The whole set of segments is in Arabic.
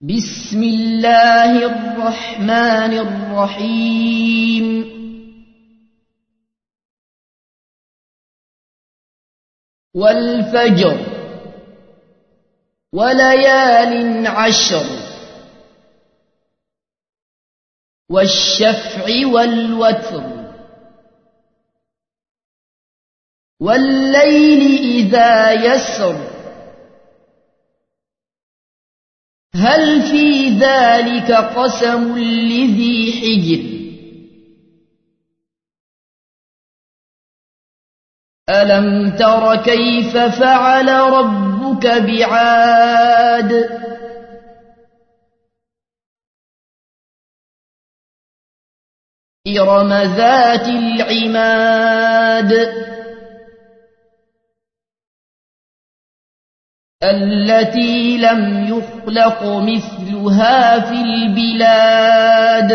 بسم الله الرحمن الرحيم. والفجر وليال عشر والشفع والوتر والليل إذا يسر هل في ذلك قسم لذي حجر؟ ألم تر كيف فعل ربك بعاد؟ إرم ذات العماد. التي لم يخلق مثلها في البلاد.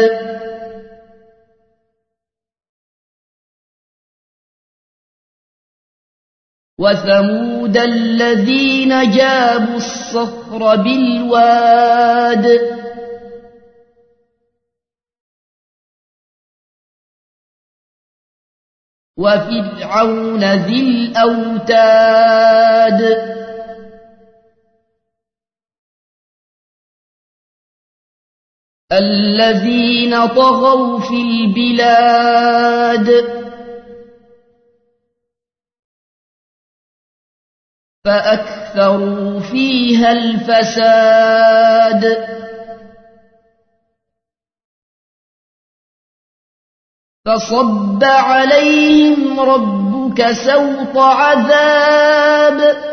وثمود الذين جابوا الصخر بالواد. وفرعون ذي الأوتاد. الذين طغوا في البلاد. فأكثروا فيها الفساد. فصب عليهم ربك سوط عذاب.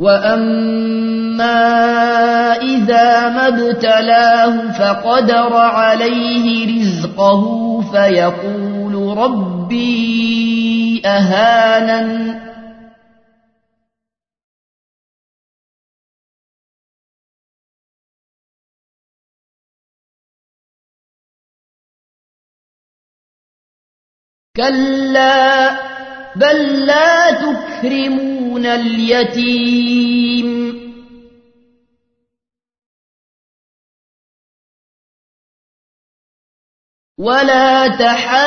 وأما إذا ما ابتلاه فقدر عليه رزقه فيقول ربي أهانن كلا بل لا تكرمون اليتيم. ولا تحاضون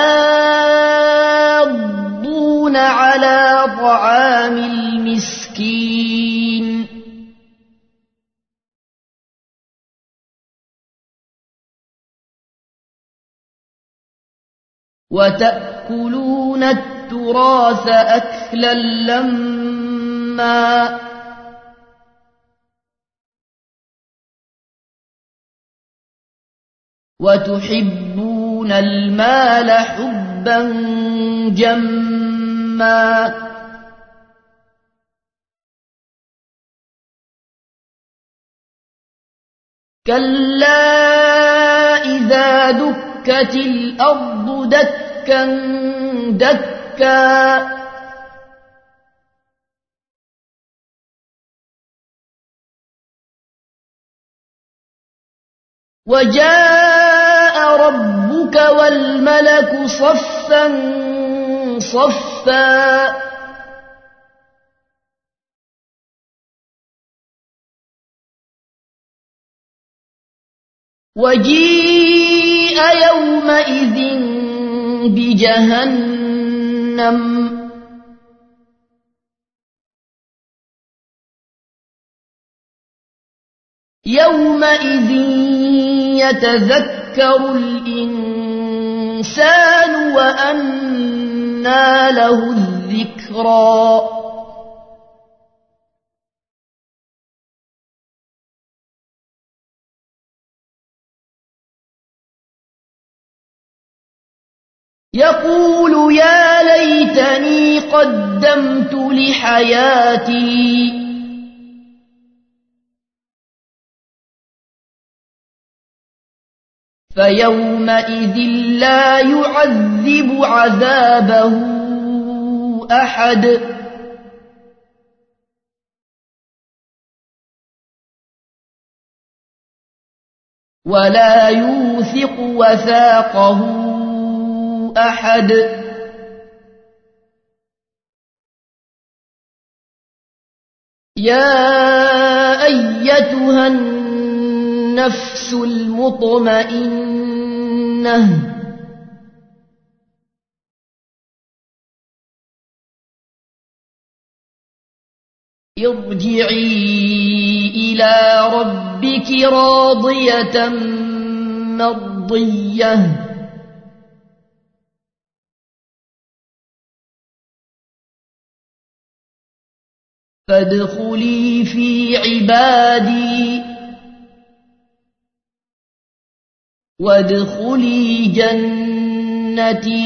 على طعام المسكين. وتأكلون التراث أكلا لما وتحبون المال حبا جما كلا إذا دكت الأرض دكا دكا وجاء ربك والملك صفا صفا. وجيء يومئذ بجهنم. يومئذ يتذكر الإنسان وأنى له الذكرى. يقول يا ليتني قدمت لحياتي فيومئذ لا يعذب عذابه أحد. ولا يوثق وثاقه أحد. يا أيتها النفس المطمئنة ارجعي إلى ربك راضية مرضية. فادخلي في عبادي وادخلي جنتي.